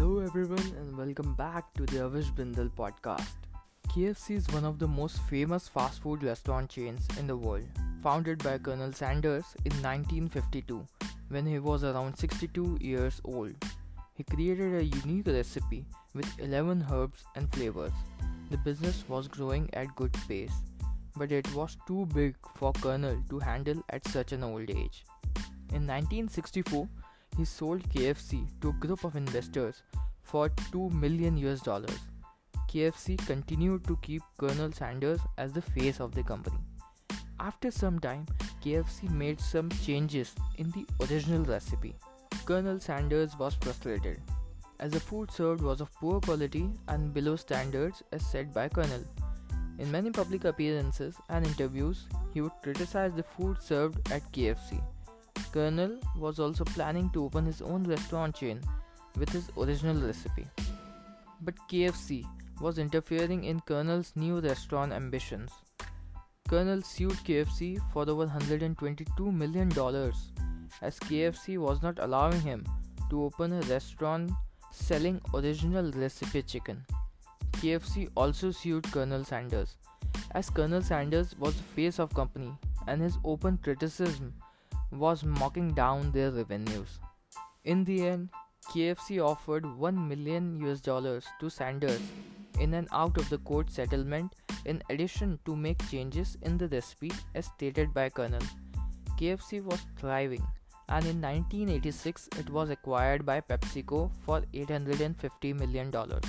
Hello, everyone, and welcome back to the Avish Bindal podcast. KFC is one of the most famous fast food restaurant chains in the world, founded by Colonel Sanders in 1952 when he was around 62 years old. He created a unique recipe with 11 herbs and flavors. The business was growing at good pace, but it was too big for Colonel to handle at such an old age. In 1964, he sold KFC to a group of investors for 2 million US dollars. KFC continued to keep Colonel Sanders as the face of the company. After some time, KFC made some changes in the original recipe. Colonel Sanders was frustrated as the food served was of poor quality and below standards as said by Colonel. In many public appearances and interviews, he would criticize the food served at KFC Colonel was also planning to open his own restaurant chain with his original recipe. But KFC was interfering in Colonel's new restaurant ambitions. Colonel sued KFC for over $122 million as KFC was not allowing him to open a restaurant selling original recipe chicken. KFC also sued Colonel Sanders as Colonel Sanders was the face of company and his open criticism was mocking down their revenues. In the end, KFC offered 1 million US dollars to Sanders in an out of the court settlement in addition to make changes in the recipe as stated by Colonel. KFC was thriving and in 1986 it was acquired by PepsiCo for 850 million dollars.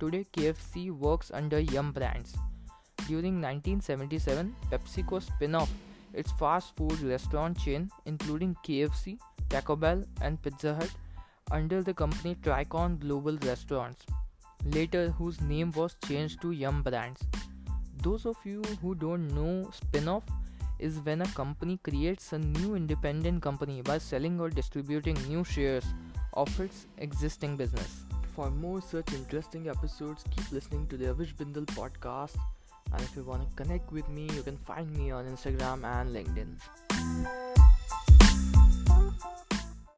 Today KFC works under Yum Brands. During 1977, PepsiCo spin-off its fast food restaurant chain, including KFC, Taco Bell, and Pizza Hut, under the company Tricon Global Restaurants, later whose name was changed to Yum Brands. Those of you who don't know spin-off is when a company creates a new independent company by selling or distributing new shares of its existing business. For more such interesting episodes, keep listening to the Avish Bindal podcast and if you want to connect with me, you can find me on Instagram and LinkedIn.